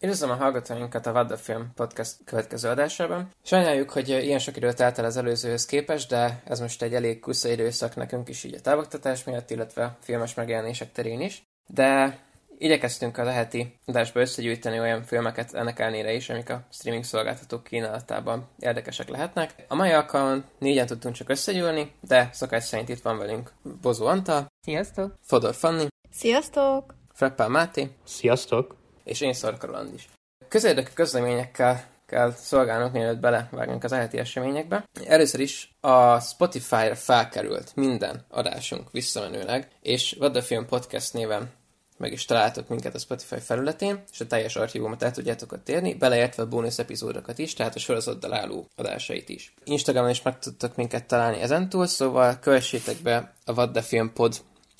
Üdvözlöm a hallgatóinkat a Vadda Film podcast következő adásában. Sajnáljuk, hogy ilyen sok időt telt el az előzőhöz képest, de ez most egy elég kusza időszak nekünk is így a távoktatás miatt, illetve filmes megjelenések terén is. De igyekeztünk a leheti adásba összegyűjteni olyan filmeket ennek ellenére is, amik a streaming szolgáltatók kínálatában érdekesek lehetnek. A mai alkalommal négyen tudtunk csak összegyűlni, de szokás szerint itt van velünk Bozó Antal. Sziasztok! Fodor Fanni. Sziasztok! Freppel Máté. Sziasztok! És én Szarka Roland is. Közérdekű közleményekkel kell szolgálnunk, mielőtt belevágunk az elheti eseményekbe. Először is a Spotify-ra felkerült minden adásunk visszamenőleg, és What the Film Podcast néven meg is találtok minket a Spotify felületén, és a teljes archívumot el tudjátok ott érni, beleértve a bónusz epizódokat is, tehát a sorozattal álló adásait is. Instagramon is meg tudtok minket találni ezentúl, szóval kövessétek be a What the Film Pod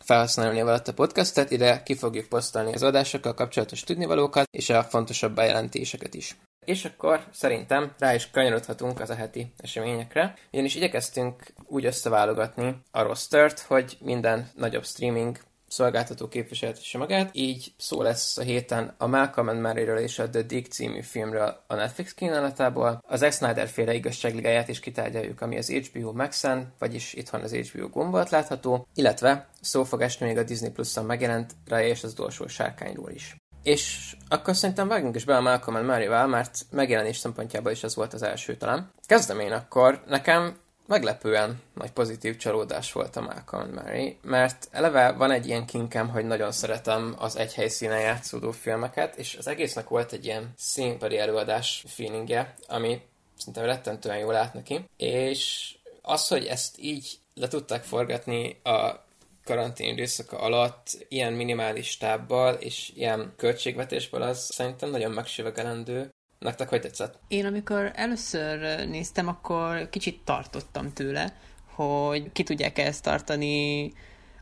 felhasználni a podcastet, ide ki fogjuk posztolni az adásokkal kapcsolatos tudnivalókat, és a fontosabb bejelentéseket is. És akkor szerintem rá is kanyarodhatunk az a heti eseményekre, ugyanis igyekeztünk úgy összeválogatni a rostert, hogy minden nagyobb streaming szolgáltató képviseltesse magát, így szó lesz a héten a Malcolm and Maryről és a The Dick című filmről a Netflix kínálatából, az Zack Snyder féle igazságligáját is kitárgyaljuk, ami az HBO Max-en, vagyis itthon az HBO gombolt látható, illetve szó fog esni még a Disney Plus-on megjelent rá és az utolsó sárkányról is. És akkor szerintem vágjunk is be a Malcolm and Maryvel, mert megjelenés szempontjából is ez volt az első talán. Kezdem én akkor. Nekem meglepően nagy pozitív csalódás volt a Malcolm Mary, mert eleve van egy ilyen kinkem, hogy nagyon szeretem az egy helyszínen játszódó filmeket, és az egésznek volt egy ilyen színpadi előadás feelingje, ami szerintem rettentően jól állt neki, és az, hogy ezt így le tudták forgatni a karantén időszaka alatt ilyen minimális tábbal és ilyen költségvetésből az szerintem nagyon megsüvegelendő. Nektek hogy tetszett? Én amikor először néztem, akkor kicsit tartottam tőle, hogy ki tudják ezt tartani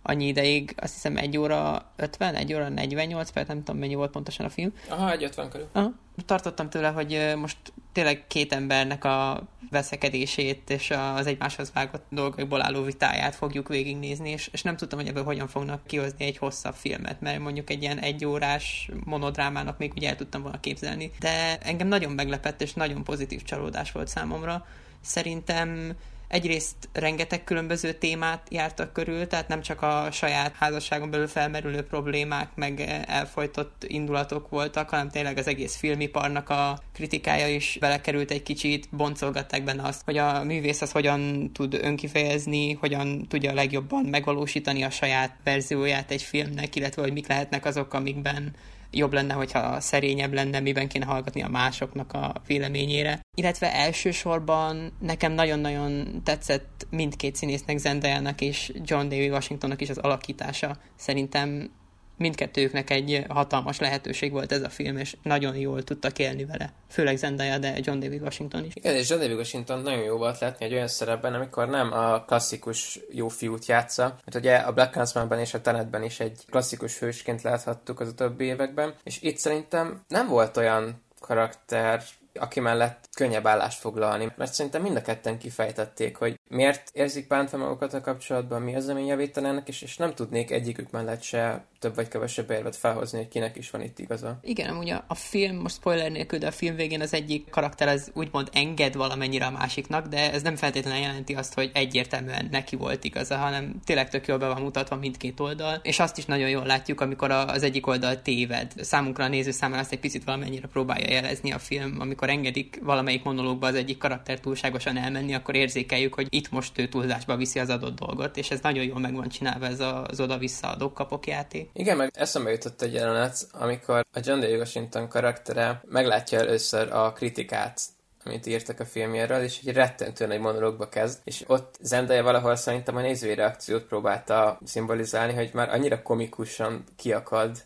annyi ideig, azt hiszem 1 óra 50, 1 óra 48 perc, nem tudom mennyi volt pontosan a film. Aha, egy 50 körül. Aha. Tartottam tőle, hogy most tényleg két embernek a veszekedését és az egymáshoz vágott dolgokból álló vitáját fogjuk végignézni, és, és nem tudtam, hogy ebből hogyan fognak kihozni egy hosszabb filmet, mert mondjuk egy ilyen egyórás monodrámának még ugye el tudtam volna képzelni. De engem nagyon meglepett, és nagyon pozitív csalódás volt számomra. Szerintem egyrészt rengeteg különböző témát jártak körül, tehát nem csak a saját házasságon belül felmerülő problémák, meg elfolytott indulatok voltak, hanem tényleg az egész filmiparnak a kritikája is belekerült egy kicsit, boncolgatták benne azt, hogy a művész az hogyan tud önkifejezni, hogyan tudja legjobban megvalósítani a saját verzióját egy filmnek, illetve hogy mik lehetnek azok, amikben jobb lenne, hogyha szerényebb lenne, miben kéne hallgatni a másoknak a véleményére. Illetve elsősorban nekem nagyon-nagyon tetszett mindkét színésznek, Zendajának és John David Washingtonnak is az alakítása. Szerintem mindkettőjüknek egy hatalmas lehetőség volt ez a film, és nagyon jól tudtak élni vele. Főleg Zendaya, de John David Washington is. Igen, és John David Washington nagyon jó volt látni egy olyan szerepben, amikor nem a klasszikus jó fiút játsza, mert ugye a Black Clansmanban és a Tenetben is egy klasszikus hősként láthattuk az utóbbi években, és itt szerintem nem volt olyan karakter, aki mellett könnyebb állást foglalni, mert szerintem mind a ketten kifejtették, hogy miért érzik bántva magukat a kapcsolatban, mi az, ami javítanának, és, és nem tudnék egyikük mellett se több vagy kevesebb érvet felhozni, hogy kinek is van itt igaza. Igen, ugye a film, most spoiler nélkül, de a film végén az egyik karakter az úgymond enged valamennyire a másiknak, de ez nem feltétlenül jelenti azt, hogy egyértelműen neki volt igaza, hanem tényleg tök jól be van mutatva mindkét oldal, és azt is nagyon jól látjuk, amikor az egyik oldal téved. Számunkra a néző számára azt egy picit valamennyire próbálja jelezni a film, amikor engedik valamelyik monológba az egyik karakter túlságosan elmenni, akkor érzékeljük, hogy itt most ő túlzásba viszi az adott dolgot, és ez nagyon jól meg van csinálva ez az oda-vissza adok kapok játék. Igen, meg eszembe jutott egy jelenet, amikor a John David Washington karaktere meglátja először a kritikát amit írtak a filmjéről, és egy rettentően egy monológba kezd, és ott Zendaya valahol szerintem a nézői reakciót próbálta szimbolizálni, hogy már annyira komikusan kiakad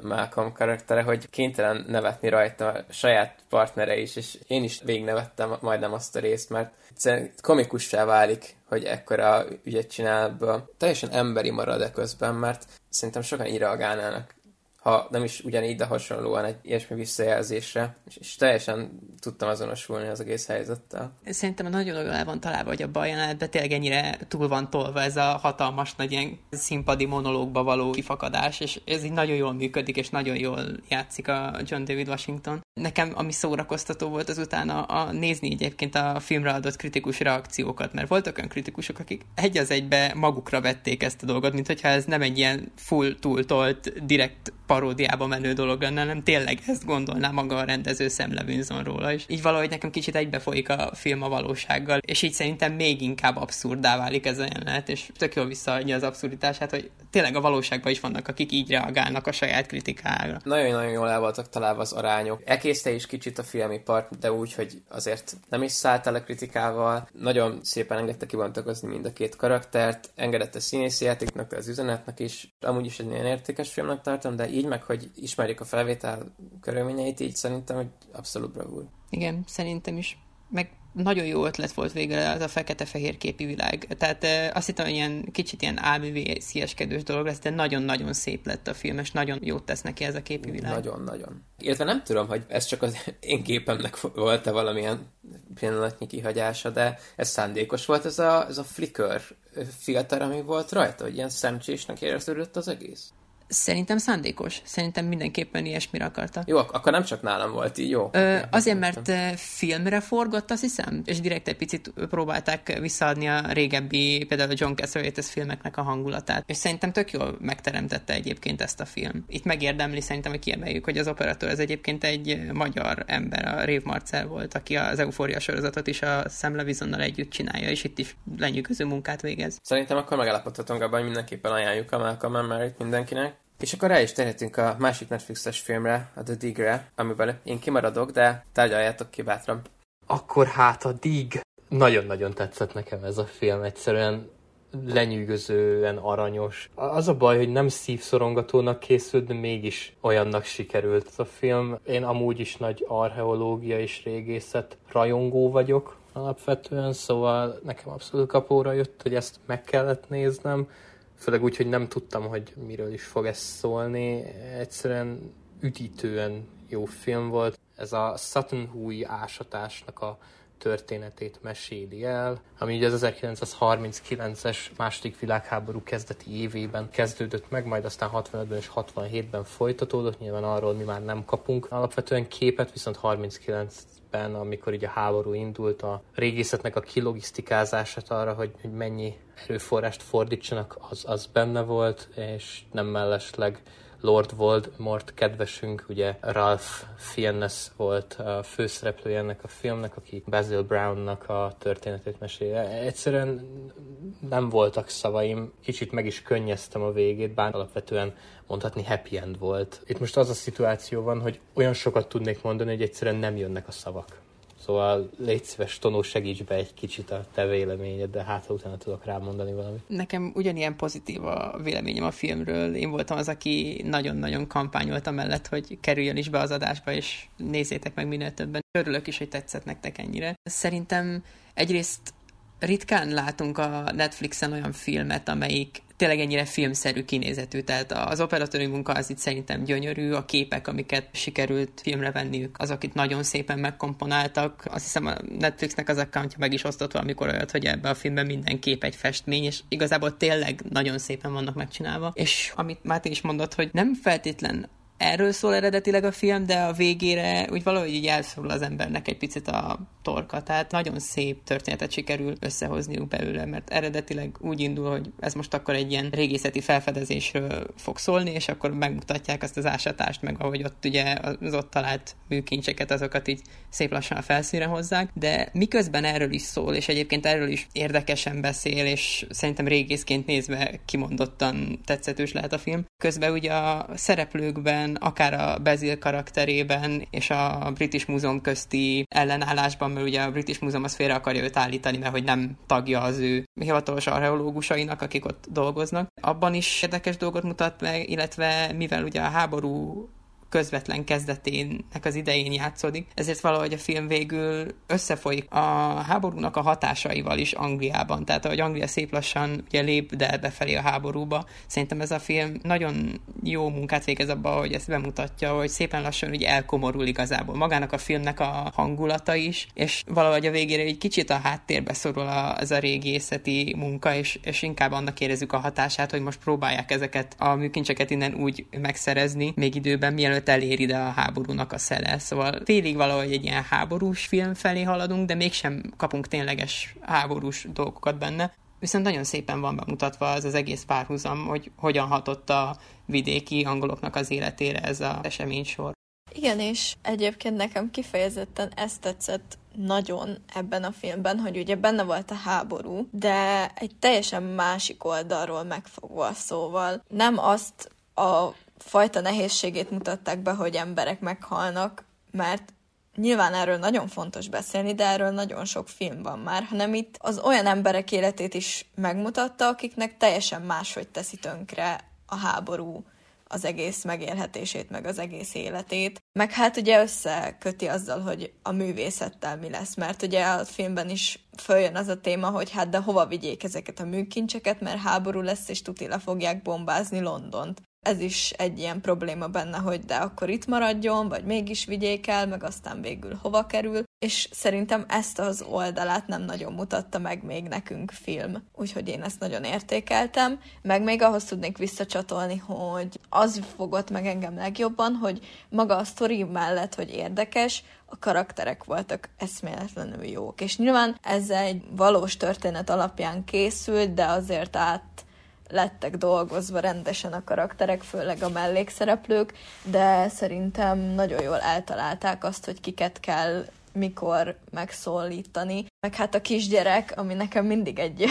Malcolm karaktere, hogy kénytelen nevetni rajta a saját partnere is, és én is végignevettem majdnem azt a részt, mert komikussá válik, hogy ekkora ügyet csinál ebből. Teljesen emberi marad e közben, mert szerintem sokan így reagálnának ha nem is ugyanígy, de hasonlóan egy ilyesmi visszajelzésre, és, és teljesen tudtam azonosulni az egész helyzettel. Szerintem nagyon jól el van találva, hogy a bajjelenetben tényleg ennyire túl van tolva ez a hatalmas nagy ilyen színpadi monológba való kifakadás, és ez így nagyon jól működik, és nagyon jól játszik a John David Washington. Nekem, ami szórakoztató volt azután a, a nézni egyébként a filmre adott kritikus reakciókat, mert voltak olyan kritikusok, akik egy az egybe magukra vették ezt a dolgot, mint hogyha ez nem egy ilyen full túltolt, direkt paródiába menő dolog lenne, nem tényleg ezt gondolná maga a rendező szemlevőnzon róla, és így valahogy nekem kicsit egybefolyik a film a valósággal, és így szerintem még inkább abszurdá válik ez a jelenet, és tök jól visszaadja az abszurditását, hogy tényleg a valóságban is vannak, akik így reagálnak a saját kritikára. Nagyon-nagyon jól el voltak találva az arányok. Elkészte is kicsit a filmipart, de úgy, hogy azért nem is szállt el a kritikával. Nagyon szépen engedte kibontakozni mind a két karaktert, engedett a színészi játéknak, az üzenetnek is. Amúgy is egy nagyon értékes filmnek tartom, de így meg, hogy ismerjük a felvétel körülményeit, így szerintem, hogy abszolút bravúr. Igen, szerintem is. Meg nagyon jó ötlet volt végre az a fekete-fehér képi világ. Tehát e, azt hittem, hogy ilyen kicsit ilyen álművészíeskedős dolog lesz, de nagyon-nagyon szép lett a film, és nagyon jót tesz neki ez a képi világ. Nagyon-nagyon. Illetve nem tudom, hogy ez csak az én képemnek volt-e valamilyen pillanatnyi kihagyása, de ez szándékos volt ez a, ez a flicker filter, ami volt rajta, hogy ilyen szemcsésnek érződött az egész. Szerintem szándékos. Szerintem mindenképpen ilyesmire akarta. Jó, akkor nem csak nálam volt így, jó? Ö, azért, mert filmre forgott, azt hiszem, és direkt egy picit próbálták visszaadni a régebbi, például a John Cassavetes filmeknek a hangulatát. És szerintem tök jól megteremtette egyébként ezt a film. Itt megérdemli szerintem, hogy kiemeljük, hogy az operatőr ez egyébként egy magyar ember, a Rév Marcel volt, aki az Euphoria sorozatot is a Szemlevizonnal együtt csinálja, és itt is lenyűgöző munkát végez. Szerintem akkor megállapodhatunk abban, hogy mindenképpen ajánljuk a Malcolm Merit mindenkinek. És akkor rá is terhetünk a másik Netflixes filmre, a The Digre, amiben én kimaradok, de tárgyaljátok ki bátran. Akkor hát a Dig. Nagyon-nagyon tetszett nekem ez a film, egyszerűen lenyűgözően aranyos. Az a baj, hogy nem szívszorongatónak készült, de mégis olyannak sikerült ez a film. Én amúgy is nagy archeológia és régészet rajongó vagyok alapvetően, szóval nekem abszolút kapóra jött, hogy ezt meg kellett néznem főleg úgy, hogy nem tudtam, hogy miről is fog ez szólni. Egyszerűen üdítően jó film volt. Ez a Sutton Hui ásatásnak a történetét meséli el, ami ugye az 1939-es második világháború kezdeti évében kezdődött meg, majd aztán 65-ben és 67-ben folytatódott, nyilván arról mi már nem kapunk alapvetően képet, viszont 39 ben, amikor így a háború indult, a régészetnek a kilogisztikázását arra, hogy, hogy mennyi erőforrást fordítsanak, az, az benne volt, és nem mellesleg Lord Voldemort kedvesünk, ugye Ralph Fiennes volt a főszereplője ennek a filmnek, aki Basil Brownnak a történetét meséli. Egyszerűen nem voltak szavaim, kicsit meg is könnyeztem a végét, bár alapvetően mondhatni happy end volt. Itt most az a szituáció van, hogy olyan sokat tudnék mondani, hogy egyszerűen nem jönnek a szavak. Szóval légy szíves, Tonó, segíts be egy kicsit a te véleményed, de hát utána tudok rámondani valamit. Nekem ugyanilyen pozitív a véleményem a filmről. Én voltam az, aki nagyon-nagyon kampányolta mellett, hogy kerüljön is be az adásba, és nézzétek meg minél többen. Örülök is, hogy tetszett nektek ennyire. Szerintem egyrészt ritkán látunk a Netflixen olyan filmet, amelyik tényleg ennyire filmszerű kinézetű. Tehát az operatőri munka az itt szerintem gyönyörű, a képek, amiket sikerült filmre venniük, azok itt nagyon szépen megkomponáltak. Azt hiszem a Netflixnek az accountja meg is osztott valamikor olyat, hogy ebbe a filmben minden kép egy festmény, és igazából tényleg nagyon szépen vannak megcsinálva. És amit Máté is mondott, hogy nem feltétlen erről szól eredetileg a film, de a végére úgy valahogy így elszól az embernek egy picit a torka. Tehát nagyon szép történetet sikerül összehozniuk belőle, mert eredetileg úgy indul, hogy ez most akkor egy ilyen régészeti felfedezésről fog szólni, és akkor megmutatják azt az ásatást, meg ahogy ott ugye az ott talált műkincseket, azokat így szép lassan a felszínre hozzák, de miközben erről is szól, és egyébként erről is érdekesen beszél, és szerintem régészként nézve kimondottan tetszetős lehet a film. Közben ugye a szereplőkben akár a Bezil karakterében és a British Múzeum közti ellenállásban, mert ugye a British Múzeum az félre akarja őt állítani, mert hogy nem tagja az ő hivatalos archeológusainak, akik ott dolgoznak. Abban is érdekes dolgot mutat meg, illetve mivel ugye a háború közvetlen kezdetének az idején játszódik, ezért valahogy a film végül összefolyik a háborúnak a hatásaival is Angliában. Tehát ahogy Anglia szép lassan ugye lép, de befelé a háborúba, szerintem ez a film nagyon jó munkát végez abba, hogy ezt bemutatja, hogy szépen lassan ugye elkomorul igazából magának a filmnek a hangulata is, és valahogy a végére egy kicsit a háttérbe szorul a, ez a régészeti munka, és, és inkább annak érezzük a hatását, hogy most próbálják ezeket a műkincseket innen úgy megszerezni, még időben, mielőtt elér ide a háborúnak a szele. Szóval félig valahogy egy ilyen háborús film felé haladunk, de mégsem kapunk tényleges háborús dolgokat benne. Viszont nagyon szépen van bemutatva az az egész párhuzam, hogy hogyan hatott a vidéki angoloknak az életére ez az eseménysor. Igen, és egyébként nekem kifejezetten ezt tetszett nagyon ebben a filmben, hogy ugye benne volt a háború, de egy teljesen másik oldalról megfogva, szóval nem azt a fajta nehézségét mutatták be, hogy emberek meghalnak, mert nyilván erről nagyon fontos beszélni, de erről nagyon sok film van már, hanem itt az olyan emberek életét is megmutatta, akiknek teljesen máshogy teszi tönkre a háború az egész megélhetését, meg az egész életét. Meg hát ugye összeköti azzal, hogy a művészettel mi lesz, mert ugye a filmben is följön az a téma, hogy hát de hova vigyék ezeket a műkincseket, mert háború lesz, és tuti le fogják bombázni Londont ez is egy ilyen probléma benne, hogy de akkor itt maradjon, vagy mégis vigyék el, meg aztán végül hova kerül, és szerintem ezt az oldalát nem nagyon mutatta meg még nekünk film, úgyhogy én ezt nagyon értékeltem, meg még ahhoz tudnék visszacsatolni, hogy az fogott meg engem legjobban, hogy maga a sztori mellett, hogy érdekes, a karakterek voltak eszméletlenül jók, és nyilván ez egy valós történet alapján készült, de azért át lettek dolgozva rendesen a karakterek, főleg a mellékszereplők, de szerintem nagyon jól eltalálták azt, hogy kiket kell mikor megszólítani. Meg hát a kisgyerek, ami nekem mindig egy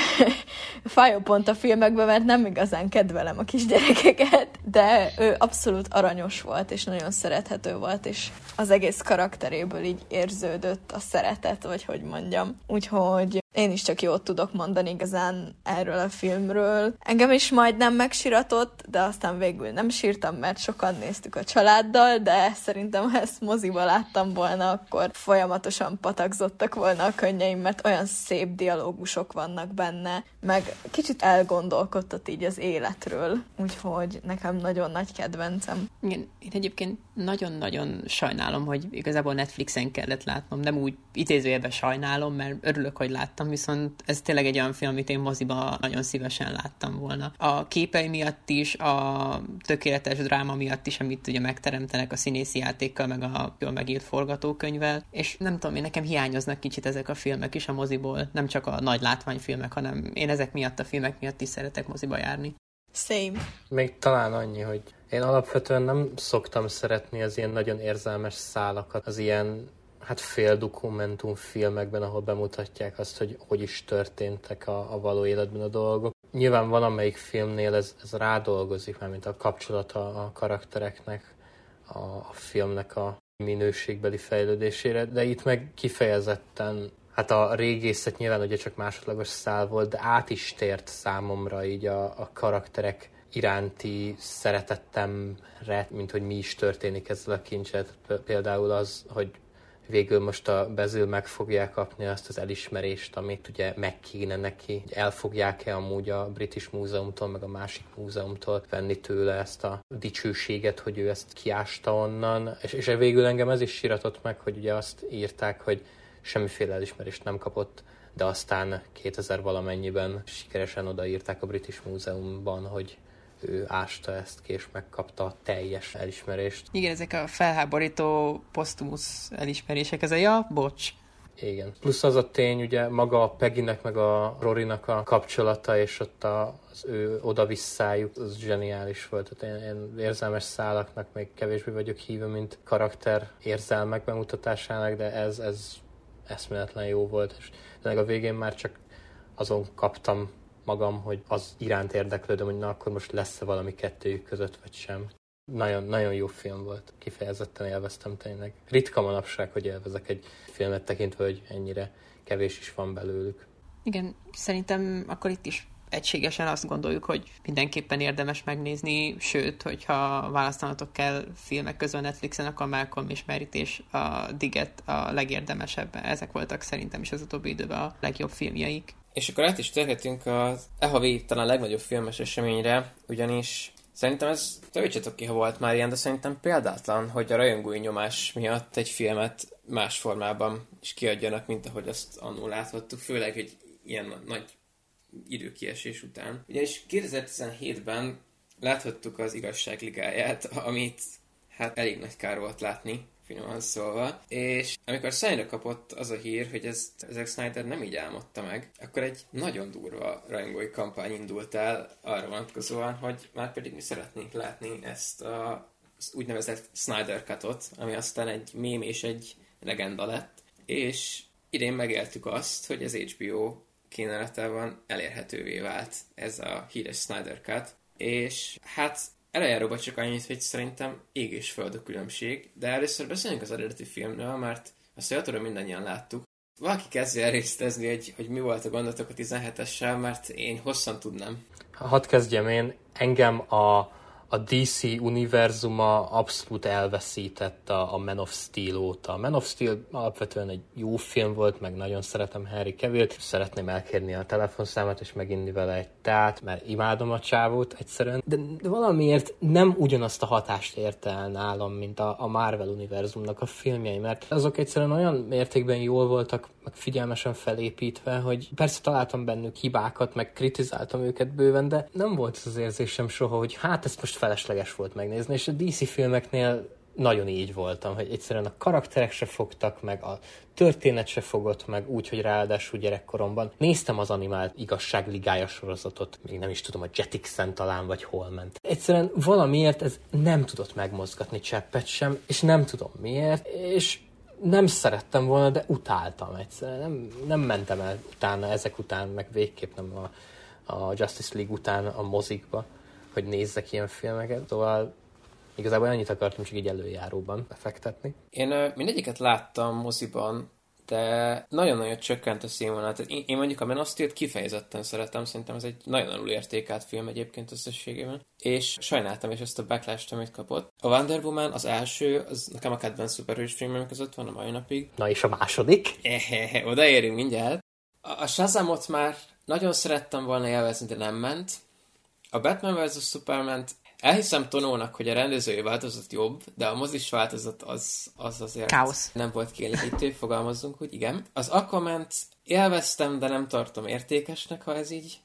fájó pont a filmekben, mert nem igazán kedvelem a kisgyerekeket, de ő abszolút aranyos volt, és nagyon szerethető volt, és az egész karakteréből így érződött a szeretet, vagy hogy mondjam. Úgyhogy én is csak jót tudok mondani igazán erről a filmről. Engem is majdnem megsiratott, de aztán végül nem sírtam, mert sokan néztük a családdal, de szerintem ha ezt moziba láttam volna, akkor folyamatosan patakzottak volna a könnyeim, mert olyan szép dialógusok vannak benne, meg kicsit elgondolkodtat így az életről, úgyhogy nekem nagyon nagy kedvencem. Igen, én egyébként nagyon-nagyon sajnálom, hogy igazából Netflixen kellett látnom, nem úgy idézőjelben sajnálom, mert örülök, hogy láttam, viszont ez tényleg egy olyan film, amit én moziba nagyon szívesen láttam volna. A képei miatt is, a tökéletes dráma miatt is, amit ugye megteremtenek a színészi játékkal, meg a jól megírt forgatókönyvvel, és nem tudom, én nekem hiányoznak kicsit ezek a filmek is a moziból, nem csak a nagy látványfilmek, hanem én ezek miatt a filmek miatt is szeretek moziba járni. Same. Még talán annyi, hogy én alapvetően nem szoktam szeretni az ilyen nagyon érzelmes szálakat, az ilyen hát fél dokumentum filmekben, ahol bemutatják azt, hogy hogy is történtek a, a való életben a dolgok. Nyilván valamelyik filmnél ez, ez rádolgozik, mint a kapcsolata a karaktereknek, a, a filmnek a minőségbeli fejlődésére, de itt meg kifejezetten hát a régészet nyilván ugye csak másodlagos szál volt, de át is tért számomra így a, a karakterek iránti szeretettemre, mint hogy mi is történik ezzel a kincset. Például az, hogy végül most a Bezil meg fogja kapni azt az elismerést, amit ugye meg kéne neki. El fogják-e amúgy a British Múzeumtól, meg a másik múzeumtól venni tőle ezt a dicsőséget, hogy ő ezt kiásta onnan. És, és végül engem ez is síratott meg, hogy ugye azt írták, hogy semmiféle elismerést nem kapott, de aztán 2000 valamennyiben sikeresen odaírták a British Múzeumban, hogy ő ásta ezt ki, és megkapta a teljes elismerést. Igen, ezek a felháborító posztumusz elismerések, ez a ja, bocs. Igen. Plusz az a tény, ugye maga a Peginek meg a Rorinak a kapcsolata, és ott a, az ő oda-visszájuk, az zseniális volt. Tehát én, én érzelmes szálaknak még kevésbé vagyok hívő, mint karakter érzelmek bemutatásának, de ez, ez eszméletlen jó volt, és a végén már csak azon kaptam magam, hogy az iránt érdeklődöm, hogy na akkor most lesz-e valami kettőjük között, vagy sem. Nagyon, nagyon jó film volt, kifejezetten élveztem tényleg. Ritka manapság, hogy élvezek egy filmet tekintve, hogy ennyire kevés is van belőlük. Igen, szerintem akkor itt is egységesen azt gondoljuk, hogy mindenképpen érdemes megnézni, sőt, hogyha választanatok kell filmek közül Netflixen, akkor Malcolm és Merit és a Diget a legérdemesebb. Ezek voltak szerintem is az utóbbi időben a legjobb filmjeik. És akkor át is térhetünk az e havi talán legnagyobb filmes eseményre, ugyanis Szerintem ez, töltsétek ki, ha volt már ilyen, de szerintem példátlan, hogy a rajongói nyomás miatt egy filmet más formában is kiadjanak, mint ahogy azt annól láthattuk, főleg, hogy ilyen nagy időkiesés után. Ugyanis 2017-ben láthattuk az igazságligáját, amit hát elég nagy kár volt látni, finoman szólva. És amikor Snyder kapott az a hír, hogy ez Zack Snyder nem így álmodta meg, akkor egy nagyon durva rajongói kampány indult el arra vonatkozóan, hogy már pedig mi szeretnénk látni ezt a az úgynevezett Snyder Cutot, ami aztán egy mém és egy legenda lett. És idén megéltük azt, hogy az HBO kínálatában elérhetővé vált ez a híres Snyder Cut, és hát Elejjáróban csak annyit, hogy szerintem ég és föld a különbség, de először beszéljünk az eredeti filmről, mert azt Jatorra mindannyian láttuk. Valaki kezdje el résztezni, hogy, hogy mi volt a gondotok a 17-essel, mert én hosszan tudnám. Hadd kezdjem én. Engem a a DC univerzuma abszolút elveszített a, a Man of Steel óta. A Man of Steel alapvetően egy jó film volt, meg nagyon szeretem Harry Cavill-t, szeretném elkérni a telefonszámát és meginni vele egy tát, mert imádom a csávót egyszerűen, de, de valamiért nem ugyanazt a hatást érte el nálam, mint a, a Marvel univerzumnak a filmjei, mert azok egyszerűen olyan mértékben jól voltak, meg figyelmesen felépítve, hogy persze találtam bennük hibákat, meg kritizáltam őket bőven, de nem volt az érzésem soha, hogy hát ezt most felesleges volt megnézni, és a DC filmeknél nagyon így voltam, hogy egyszerűen a karakterek se fogtak meg, a történet se fogott meg, úgy, hogy ráadásul gyerekkoromban néztem az animált igazságligája sorozatot, még nem is tudom, a Jetixen talán, vagy hol ment. Egyszerűen valamiért ez nem tudott megmozgatni cseppet sem, és nem tudom miért, és nem szerettem volna, de utáltam egyszerűen. Nem, nem mentem el utána, ezek után, meg végképp nem a, a Justice League után a mozikba hogy nézzek ilyen filmeket, szóval igazából annyit akartam csak így előjáróban befektetni. Én mindegyiket láttam moziban, de nagyon-nagyon csökkent a színvonalat. Én, én mondjuk a Man of Steel-t kifejezetten szeretem, szerintem ez egy nagyon alul értékelt film egyébként összességében, és sajnáltam is ezt a backlash amit kapott. A Wonder Woman az első, az nekem a kedvenc szuperhős filmem között van a mai napig. Na és a második? Ehehe, odaérünk mindjárt. A, a Shazamot már nagyon szerettem volna élvezni, de nem ment. A Batman vs. superman elhiszem Tonónak, hogy a rendezői változat jobb, de a mozis változat az, az azért Káosz. nem volt kielégítő, fogalmazzunk hogy igen. Az aquaman élveztem, de nem tartom értékesnek, ha ez így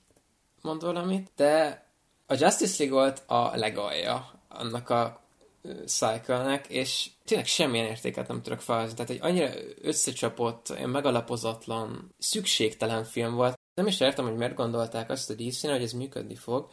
mond valamit, de a Justice League volt a legalja annak a cycle és tényleg semmilyen értéket nem tudok felhozni. Tehát egy annyira összecsapott, megalapozatlan, szükségtelen film volt. Nem is értem, hogy miért gondolták azt a dc hogy ez működni fog,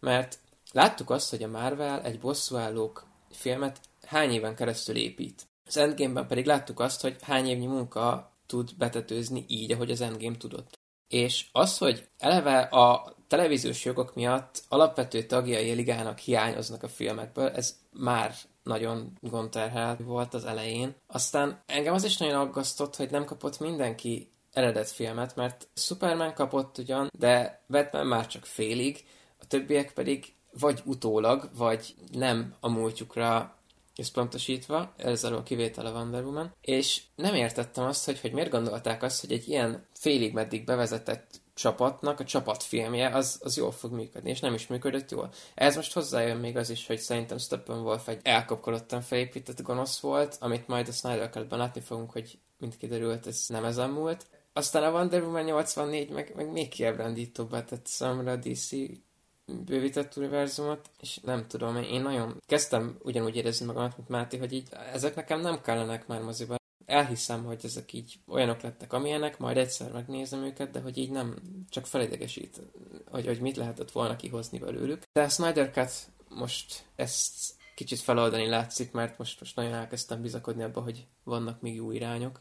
mert láttuk azt, hogy a Marvel egy bosszúállók filmet hány éven keresztül épít. Az Endgame-ben pedig láttuk azt, hogy hány évnyi munka tud betetőzni így, ahogy az Endgame tudott. És az, hogy eleve a televíziós jogok miatt alapvető tagjai a ligának hiányoznak a filmekből, ez már nagyon gondterhelt volt az elején. Aztán engem az is nagyon aggasztott, hogy nem kapott mindenki eredet filmet, mert Superman kapott ugyan, de Batman már csak félig, a többiek pedig vagy utólag, vagy nem a múltjukra összpontosítva, ez a kivétel a Wonder Woman, és nem értettem azt, hogy, hogy miért gondolták azt, hogy egy ilyen félig meddig bevezetett csapatnak a csapatfilmje az, az jól fog működni, és nem is működött jól. Ez most hozzájön még az is, hogy szerintem Steppenwolf egy elkapkodottan felépített gonosz volt, amit majd a Snyder cut látni fogunk, hogy mint kiderült, ez nem ezen múlt. Aztán a Wonder Woman 84 meg, meg még kiábrándítóbbá tett számra a DC bővített univerzumot, és nem tudom, én nagyon kezdtem ugyanúgy érezni magamat, mint Máté, hogy így ezek nekem nem kellenek már moziban. Elhiszem, hogy ezek így olyanok lettek, amilyenek, majd egyszer megnézem őket, de hogy így nem csak felidegesít, hogy, hogy mit lehetett volna kihozni belőlük. De a Snyder Cut most ezt kicsit feloldani látszik, mert most, most nagyon elkezdtem bizakodni abba, hogy vannak még jó irányok.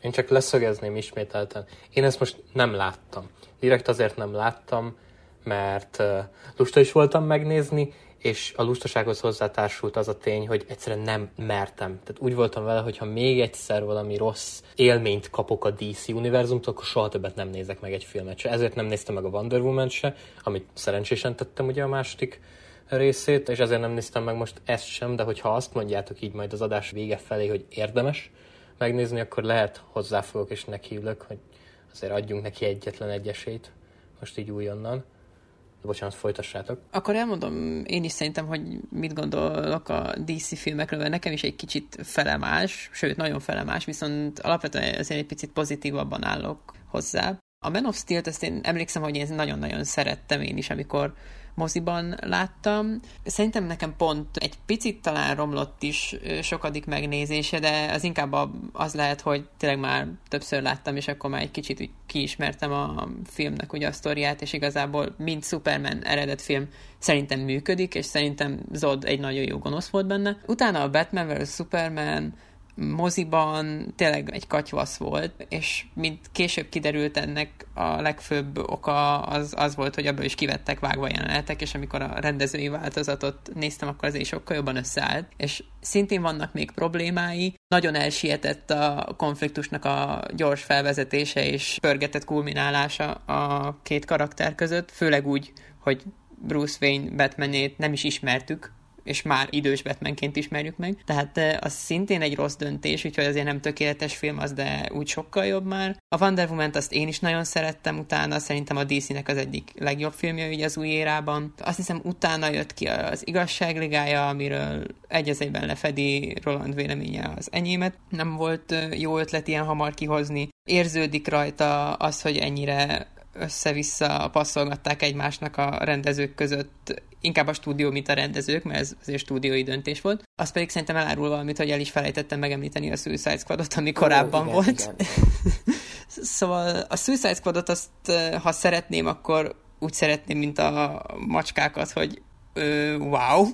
Én csak leszögezném ismételten. Én ezt most nem láttam. Direkt azért nem láttam, mert lusta is voltam megnézni, és a lustasághoz hozzátársult az a tény, hogy egyszerűen nem mertem. Tehát úgy voltam vele, hogy ha még egyszer valami rossz élményt kapok a DC univerzumtól, akkor soha többet nem nézek meg egy filmet se. Ezért nem néztem meg a Wonder Woman se, amit szerencsésen tettem ugye a második részét, és ezért nem néztem meg most ezt sem, de hogyha azt mondjátok így majd az adás vége felé, hogy érdemes megnézni, akkor lehet hozzáfogok és nekiülök, hogy azért adjunk neki egyetlen egy esélyt, most így újonnan. Bocsánat, folytassátok. Akkor elmondom én is szerintem, hogy mit gondolok a DC filmekről, mert nekem is egy kicsit felemás, sőt, nagyon felemás, viszont alapvetően azért egy picit pozitívabban állok hozzá. A Man of Steel-t ezt én emlékszem, hogy én nagyon-nagyon szerettem én is, amikor moziban láttam. Szerintem nekem pont egy picit talán romlott is sokadik megnézése, de az inkább az lehet, hogy tényleg már többször láttam, és akkor már egy kicsit úgy kiismertem a filmnek ugye a sztoriát, és igazából mint Superman eredet film szerintem működik, és szerintem Zod egy nagyon jó gonosz volt benne. Utána a Batman vs. Superman moziban tényleg egy katyvasz volt, és mint később kiderült ennek a legfőbb oka az, az volt, hogy ebből is kivettek vágva jelenetek, és amikor a rendezői változatot néztem, akkor azért sokkal jobban összeállt, és szintén vannak még problémái, nagyon elsietett a konfliktusnak a gyors felvezetése és pörgetett kulminálása a két karakter között, főleg úgy, hogy Bruce Wayne Batmanét nem is ismertük, és már idős Batmanként ismerjük meg. Tehát az szintén egy rossz döntés, úgyhogy azért nem tökéletes film az, de úgy sokkal jobb már. A Wonder woman azt én is nagyon szerettem utána, szerintem a DC-nek az egyik legjobb filmje ugye az új érában. Azt hiszem utána jött ki az Igazságligája, amiről egy az egyben lefedi Roland véleménye az enyémet. Nem volt jó ötlet ilyen hamar kihozni. Érződik rajta az, hogy ennyire össze-vissza passzolgatták egymásnak a rendezők között, inkább a stúdió, mint a rendezők, mert ez azért stúdiói döntés volt. Azt pedig szerintem elárul valamit, hogy el is felejtettem megemlíteni a Suicide Squadot, ami korábban igen, volt. Igen. szóval a Suicide Squadot azt, ha szeretném, akkor úgy szeretném, mint a macskákat, hogy ö, wow.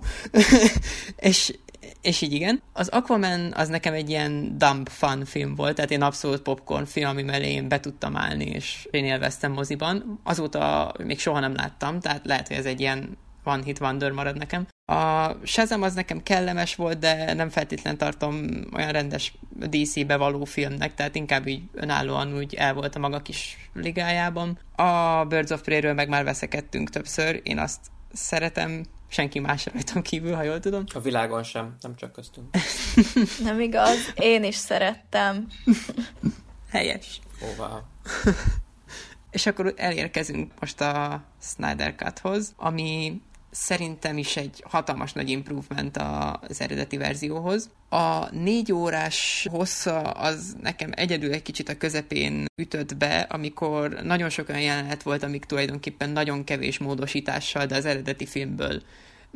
és és így igen. Az Aquaman az nekem egy ilyen dump fun film volt, tehát én abszolút popcorn film, ami mellé én be tudtam állni, és én élveztem moziban. Azóta még soha nem láttam, tehát lehet, hogy ez egy ilyen One Hit Wonder marad nekem. A Shazam az nekem kellemes volt, de nem feltétlen tartom olyan rendes DC-be való filmnek, tehát inkább így önállóan úgy el volt a maga kis ligájában. A Birds of Prey-ről meg már veszekedtünk többször, én azt szeretem, senki más rajtam kívül, ha jól tudom. A világon sem, nem csak köztünk. nem igaz, én is szerettem. Helyes. Ó, oh, wow. És akkor elérkezünk most a Snyder Cuthoz, ami szerintem is egy hatalmas nagy improvement az eredeti verzióhoz. A négy órás hossza az nekem egyedül egy kicsit a közepén ütött be, amikor nagyon sok olyan jelenet volt, amik tulajdonképpen nagyon kevés módosítással, de az eredeti filmből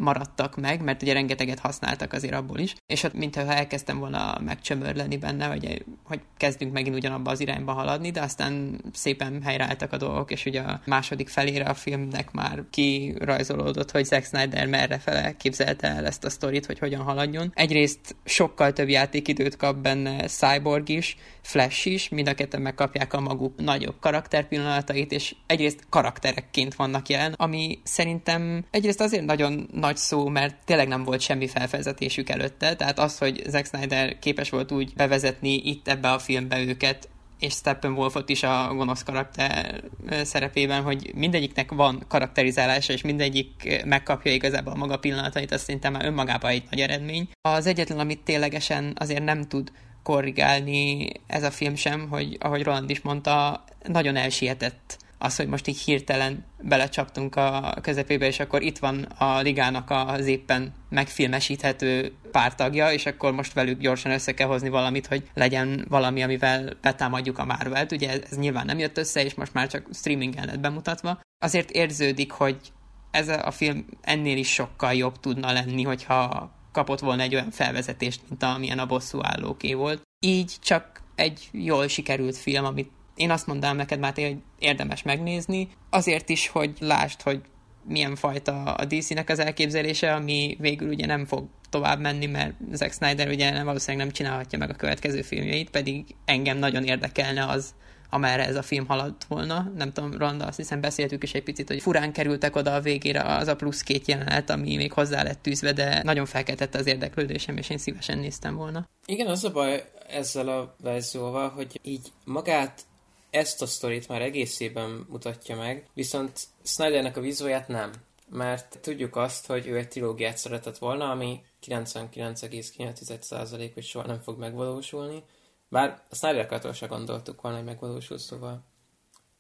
maradtak meg, mert ugye rengeteget használtak azért abból is, és ott mintha elkezdtem volna megcsömörleni benne, hogy, hogy kezdünk megint ugyanabba az irányba haladni, de aztán szépen helyreálltak a dolgok, és ugye a második felére a filmnek már kirajzolódott, hogy Zack Snyder merre fele képzelte el ezt a sztorit, hogy hogyan haladjon. Egyrészt sokkal több játékidőt kap benne Cyborg is, Flash is, mind a ketten megkapják a maguk nagyobb karakterpillanatait, és egyrészt karakterekként vannak jelen, ami szerintem egyrészt azért nagyon nagy szó, mert tényleg nem volt semmi felvezetésük előtte, tehát az, hogy Zack Snyder képes volt úgy bevezetni itt ebbe a filmbe őket, és Steppenwolfot is a gonosz karakter szerepében, hogy mindegyiknek van karakterizálása, és mindegyik megkapja igazából a maga pillanatait, azt szerintem már önmagában egy nagy eredmény. Az egyetlen, amit ténylegesen azért nem tud korrigálni ez a film sem, hogy ahogy Roland is mondta, nagyon elsietett az, hogy most így hirtelen belecsaptunk a közepébe, és akkor itt van a ligának az éppen megfilmesíthető pártagja, és akkor most velük gyorsan össze kell hozni valamit, hogy legyen valami, amivel betámadjuk a Marvelt. Ugye ez, ez nyilván nem jött össze, és most már csak streamingen lett bemutatva. Azért érződik, hogy ez a film ennél is sokkal jobb tudna lenni, hogyha kapott volna egy olyan felvezetést, mint amilyen a bosszú állóké volt. Így csak egy jól sikerült film, amit én azt mondanám neked, Máté, hogy érdemes megnézni, azért is, hogy lásd, hogy milyen fajta a DC-nek az elképzelése, ami végül ugye nem fog tovább menni, mert Zack Snyder ugye nem, valószínűleg nem csinálhatja meg a következő filmjeit, pedig engem nagyon érdekelne az, amerre ez a film haladt volna. Nem tudom, Randa, azt hiszem beszéltük is egy picit, hogy furán kerültek oda a végére az a plusz két jelenet, ami még hozzá lett tűzve, de nagyon felkeltette az érdeklődésem, és én szívesen néztem volna. Igen, az a baj ezzel a verzióval, hogy így magát ezt a sztorit már egészében mutatja meg, viszont Snydernek a vízóját nem. Mert tudjuk azt, hogy ő egy trilógiát szeretett volna, ami 99,9% hogy soha nem fog megvalósulni. Bár a Snyder se gondoltuk volna, hogy megvalósul, szóval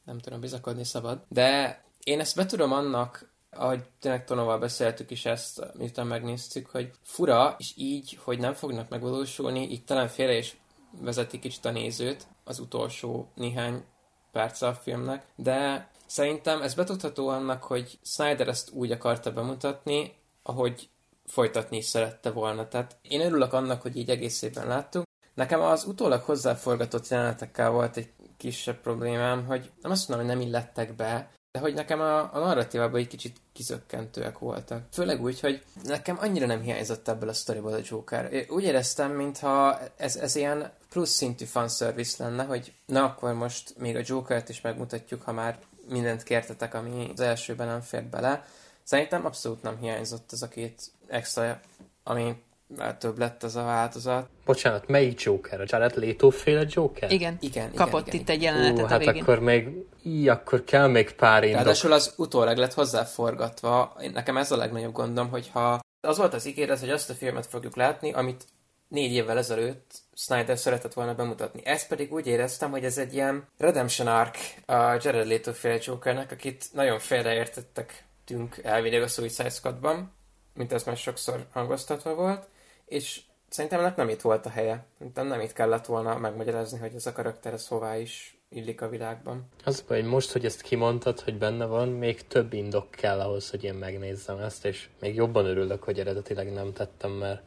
nem tudom bizakodni szabad. De én ezt betudom annak, ahogy tényleg Tonóval beszéltük is ezt, miután megnéztük, hogy fura, és így, hogy nem fognak megvalósulni, így talán félre is vezeti kicsit a nézőt az utolsó néhány perc a filmnek, de szerintem ez betudható annak, hogy Snyder ezt úgy akarta bemutatni, ahogy folytatni is szerette volna. Tehát én örülök annak, hogy így egészében láttuk. Nekem az utólag hozzáforgatott jelenetekkel volt egy kisebb problémám, hogy nem azt mondom, hogy nem illettek be, de hogy nekem a, a narratívában egy kicsit kizökkentőek voltak. Főleg úgy, hogy nekem annyira nem hiányzott ebből a sztoriból a Joker. Én úgy éreztem, mintha ez, ez ilyen plusz szintű fanservice lenne, hogy na akkor most még a Jokert is megmutatjuk, ha már mindent kértetek, ami az elsőben nem fért bele. Szerintem abszolút nem hiányzott ez a két extra, ami már több lett ez a változat. Bocsánat, melyik Joker? A Jared Leto féle Joker? Igen, igen kapott igen, itt igen. egy jelenetet Ú, hát a végén. akkor még, í, akkor kell még pár indok. Ráadásul az utólag lett hozzáforgatva. Nekem ez a legnagyobb gondom, hogyha az volt az ígéret, hogy azt a filmet fogjuk látni, amit négy évvel ezelőtt Snyder szeretett volna bemutatni. Ezt pedig úgy éreztem, hogy ez egy ilyen redemption arc a Jared Leto féle Jokernek, akit nagyon félreértettek tünk elvileg a Suicide Squadban, mint ez már sokszor hangoztatva volt, és szerintem ennek nem itt volt a helye. Szerintem nem itt kellett volna megmagyarázni, hogy ez a karakter ez hová is illik a világban. Az baj, hogy most, hogy ezt kimondtad, hogy benne van, még több indok kell ahhoz, hogy én megnézzem ezt, és még jobban örülök, hogy eredetileg nem tettem, mert,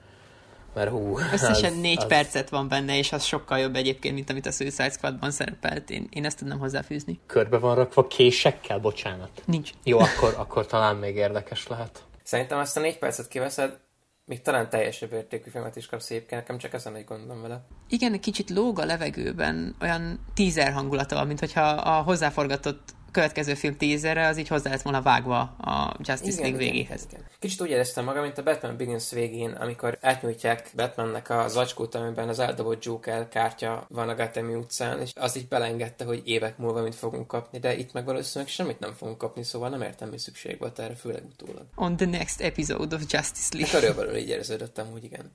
mert hú. Összesen az- négy az- percet van benne, és az sokkal jobb egyébként, mint amit a Suicide Squadban szerepelt. Én, én ezt tudnam hozzáfűzni. Körbe van rakva késekkel, bocsánat. Nincs. Jó, akkor, akkor talán még érdekes lehet. Szerintem azt a négy percet kiveszed, még talán teljesebb értékű filmet is kapsz egyébként, nekem csak ezen egy gondom vele. Igen, kicsit lóg a levegőben, olyan teaser hangulata van, mint hogyha a hozzáforgatott következő film teaserre az így hozzá lett volna vágva a Justice League végéhez. Igen, igen. Kicsit úgy éreztem magam, mint a Batman Begins végén, amikor átnyújtják Batmannek a zacskót, amiben az eldobott Joker kártya van a Gotham utcán, és az így belengedte, hogy évek múlva mit fogunk kapni, de itt meg valószínűleg semmit nem fogunk kapni, szóval nem értem, mi szükség volt erre, főleg utólag. On the next episode of Justice League. körülbelül így érződött amúgy, igen.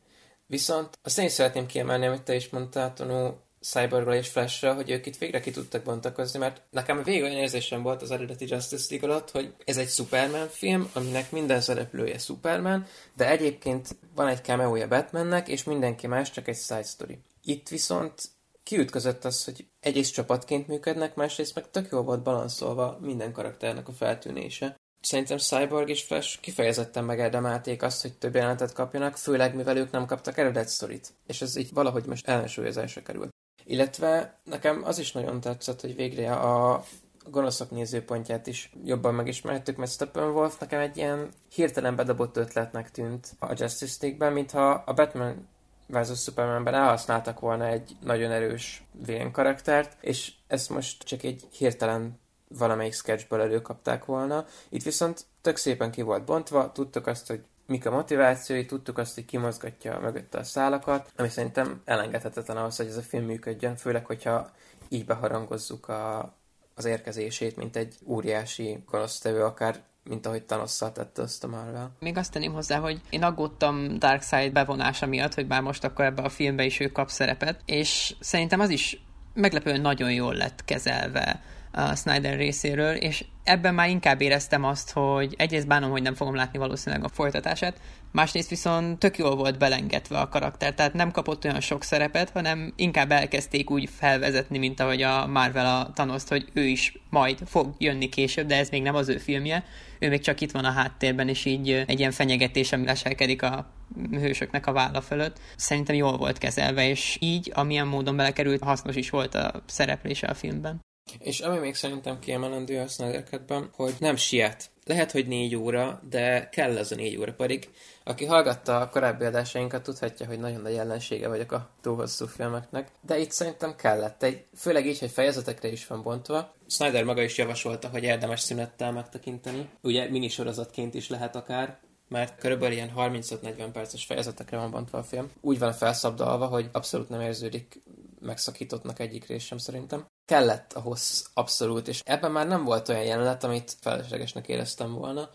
Viszont azt én szeretném kiemelni, amit te is mondtál, Tonó, Cyborgról és Flashről, hogy ők itt végre ki tudtak bontakozni, mert nekem végig olyan érzésem volt az eredeti Justice League alatt, hogy ez egy Superman film, aminek minden szereplője Superman, de egyébként van egy cameója Batmannek, és mindenki más csak egy side story. Itt viszont kiütközött az, hogy egyrészt csapatként működnek, másrészt meg tök jól volt balanszolva minden karakternek a feltűnése. Szerintem Cyborg és Flash kifejezetten megérdemelték azt, hogy több jelenetet kapjanak, főleg mivel ők nem kaptak eredet sztorit. És ez így valahogy most ellensúlyozásra került. Illetve nekem az is nagyon tetszett, hogy végre a gonoszok nézőpontját is jobban megismertük, mert Steppenwolf nekem egy ilyen hirtelen bedobott ötletnek tűnt a Justice League-ben, mintha a Batman vs. Supermanben elhasználtak volna egy nagyon erős vén karaktert, és ezt most csak egy hirtelen valamelyik sketchből előkapták volna. Itt viszont tök szépen ki volt bontva, tudtuk azt, hogy mik a motivációi, tudtuk azt, hogy kimozgatja mögötte a szálakat, ami szerintem elengedhetetlen ahhoz, hogy ez a film működjön, főleg, hogyha így beharangozzuk a, az érkezését, mint egy óriási gonosztevő, akár mint ahogy Thanosszal tette azt a Marvel. Még azt tenném hozzá, hogy én aggódtam Darkseid bevonása miatt, hogy már most akkor ebbe a filmbe is ő kap szerepet, és szerintem az is meglepően nagyon jól lett kezelve a Snyder részéről, és ebben már inkább éreztem azt, hogy egyrészt bánom, hogy nem fogom látni valószínűleg a folytatását, másrészt viszont tök jól volt belengedve a karakter, tehát nem kapott olyan sok szerepet, hanem inkább elkezdték úgy felvezetni, mint ahogy a Marvel a Thanos, hogy ő is majd fog jönni később, de ez még nem az ő filmje, ő még csak itt van a háttérben, és így egy ilyen fenyegetés, ami leselkedik a hősöknek a válla fölött. Szerintem jól volt kezelve, és így, amilyen módon belekerült, hasznos is volt a szereplése a filmben. És ami még szerintem kiemelendő a Snyder hogy nem siet. Lehet, hogy négy óra, de kell ez a négy óra, pedig aki hallgatta a korábbi adásainkat, tudhatja, hogy nagyon nagy ellensége vagyok a túl hosszú filmeknek, de itt szerintem kellett. Egy, főleg így, hogy fejezetekre is van bontva. Snyder maga is javasolta, hogy érdemes szünettel megtekinteni. Ugye minisorozatként is lehet akár, mert körülbelül ilyen 35-40 perces fejezetekre van bontva a film. Úgy van felszabdalva, hogy abszolút nem érződik megszakítottnak egyik rész sem szerintem. Kellett a hossz abszolút, és ebben már nem volt olyan jelenet, amit feleslegesnek éreztem volna,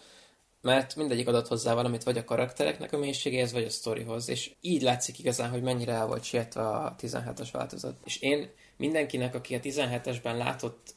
mert mindegyik adat hozzá valamit vagy a karaktereknek a mélységéhez, vagy a sztorihoz, és így látszik igazán, hogy mennyire el volt sietve a 17-es változat. És én mindenkinek, aki a 17-esben látott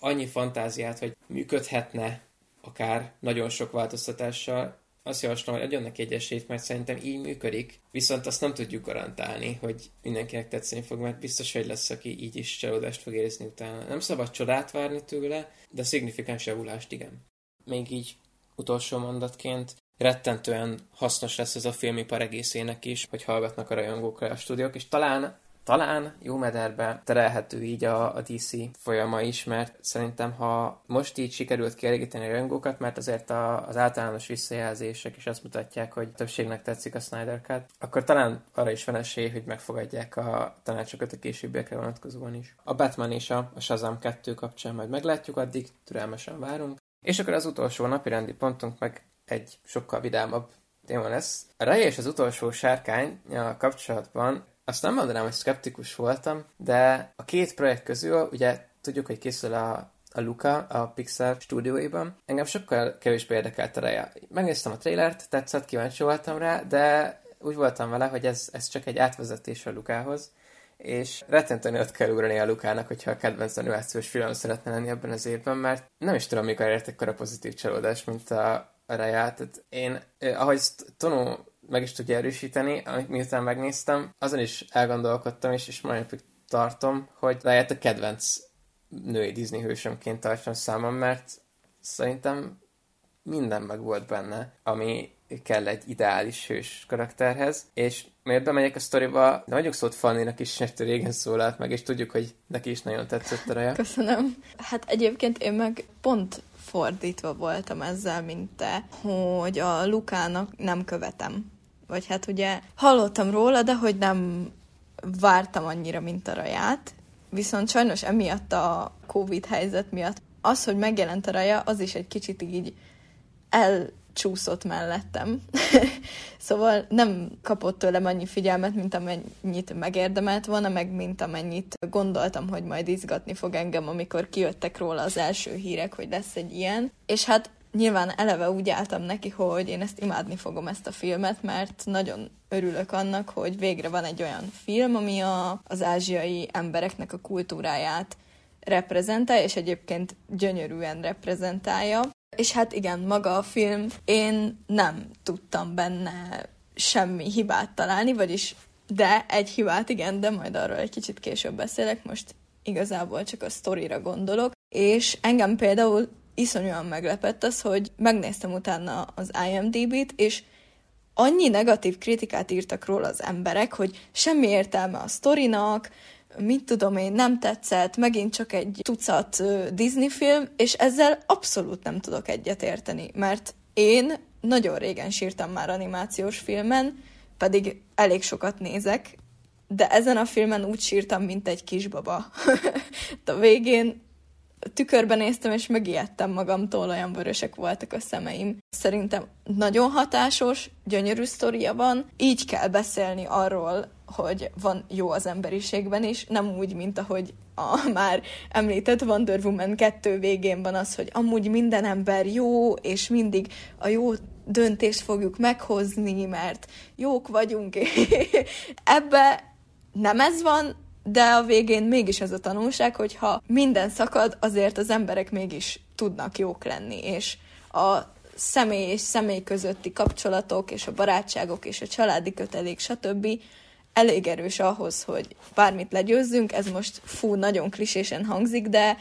annyi fantáziát, hogy működhetne akár nagyon sok változtatással, azt javaslom, hogy adjon neki egy esélyt, mert szerintem így működik, viszont azt nem tudjuk garantálni, hogy mindenkinek tetszeni fog, mert biztos, hogy lesz, aki így is csalódást fog érezni utána. Nem szabad csodát várni tőle, de szignifikáns javulást igen. Még így utolsó mondatként rettentően hasznos lesz ez a filmipar egészének is, hogy hallgatnak a rajongókra a stúdiók, és talán talán jó mederbe terelhető így a, a DC folyama is, mert szerintem, ha most így sikerült kielégíteni a rajongókat, mert azért a, az általános visszajelzések is azt mutatják, hogy többségnek tetszik a Snyder Cut, akkor talán arra is van esély, hogy megfogadják a tanácsokat a későbbiekre vonatkozóan is. A Batman és a, a Shazam 2 kapcsán majd meglátjuk, addig türelmesen várunk. És akkor az utolsó napirendi pontunk meg egy sokkal vidámabb téma lesz. A Ray és az utolsó sárkány kapcsolatban azt nem mondanám, hogy szkeptikus voltam, de a két projekt közül, ugye tudjuk, hogy készül a, a Luca a Pixar stúdióiban. Engem sokkal kevésbé érdekelt a Raya. Megnéztem a trailert, tetszett, kíváncsi voltam rá, de úgy voltam vele, hogy ez, ez csak egy átvezetés a Lukához, és rettentően ott kell ugrani a Lukának, hogyha a kedvenc animációs film szeretne lenni ebben az évben, mert nem is tudom, mikor értek a pozitív csalódás, mint a, a Raya. Tehát én, eh, ahogy Tonó meg is tudja erősíteni, amit miután megnéztem, azon is elgondolkodtam, és, és majd tartom, hogy lehet a kedvenc női Disney hősömként tartsam számom, mert szerintem minden meg volt benne, ami kell egy ideális hős karakterhez, és miért bemegyek a sztoriba, de mondjuk szót Fanninak is, mert régen szólalt meg, és tudjuk, hogy neki is nagyon tetszett a raja. Köszönöm. Hát egyébként én meg pont fordítva voltam ezzel, mint te, hogy a Lukának nem követem vagy hát ugye hallottam róla, de hogy nem vártam annyira, mint a raját. Viszont sajnos emiatt a Covid helyzet miatt az, hogy megjelent a raja, az is egy kicsit így elcsúszott mellettem. szóval nem kapott tőlem annyi figyelmet, mint amennyit megérdemelt volna, meg mint amennyit gondoltam, hogy majd izgatni fog engem, amikor kijöttek róla az első hírek, hogy lesz egy ilyen. És hát nyilván eleve úgy álltam neki, hogy én ezt imádni fogom ezt a filmet, mert nagyon örülök annak, hogy végre van egy olyan film, ami a, az ázsiai embereknek a kultúráját reprezentálja, és egyébként gyönyörűen reprezentálja. És hát igen, maga a film, én nem tudtam benne semmi hibát találni, vagyis de egy hibát igen, de majd arról egy kicsit később beszélek, most igazából csak a sztorira gondolok. És engem például iszonyúan meglepett az, hogy megnéztem utána az IMDb-t, és annyi negatív kritikát írtak róla az emberek, hogy semmi értelme a sztorinak, mit tudom én, nem tetszett, megint csak egy tucat Disney film, és ezzel abszolút nem tudok egyet érteni, mert én nagyon régen sírtam már animációs filmen, pedig elég sokat nézek, de ezen a filmen úgy sírtam, mint egy kisbaba. a végén tükörben néztem, és megijedtem magamtól, olyan vörösek voltak a szemeim. Szerintem nagyon hatásos, gyönyörű sztoria van, így kell beszélni arról, hogy van jó az emberiségben is, nem úgy, mint ahogy a már említett Wonder Woman 2 végén van az, hogy amúgy minden ember jó, és mindig a jó döntést fogjuk meghozni, mert jók vagyunk. Ebbe nem ez van, de a végén mégis ez a tanulság, hogy ha minden szakad, azért az emberek mégis tudnak jók lenni, és a személy és személy közötti kapcsolatok, és a barátságok, és a családi kötelék, stb. Elég erős ahhoz, hogy bármit legyőzzünk, ez most fú, nagyon klisésen hangzik, de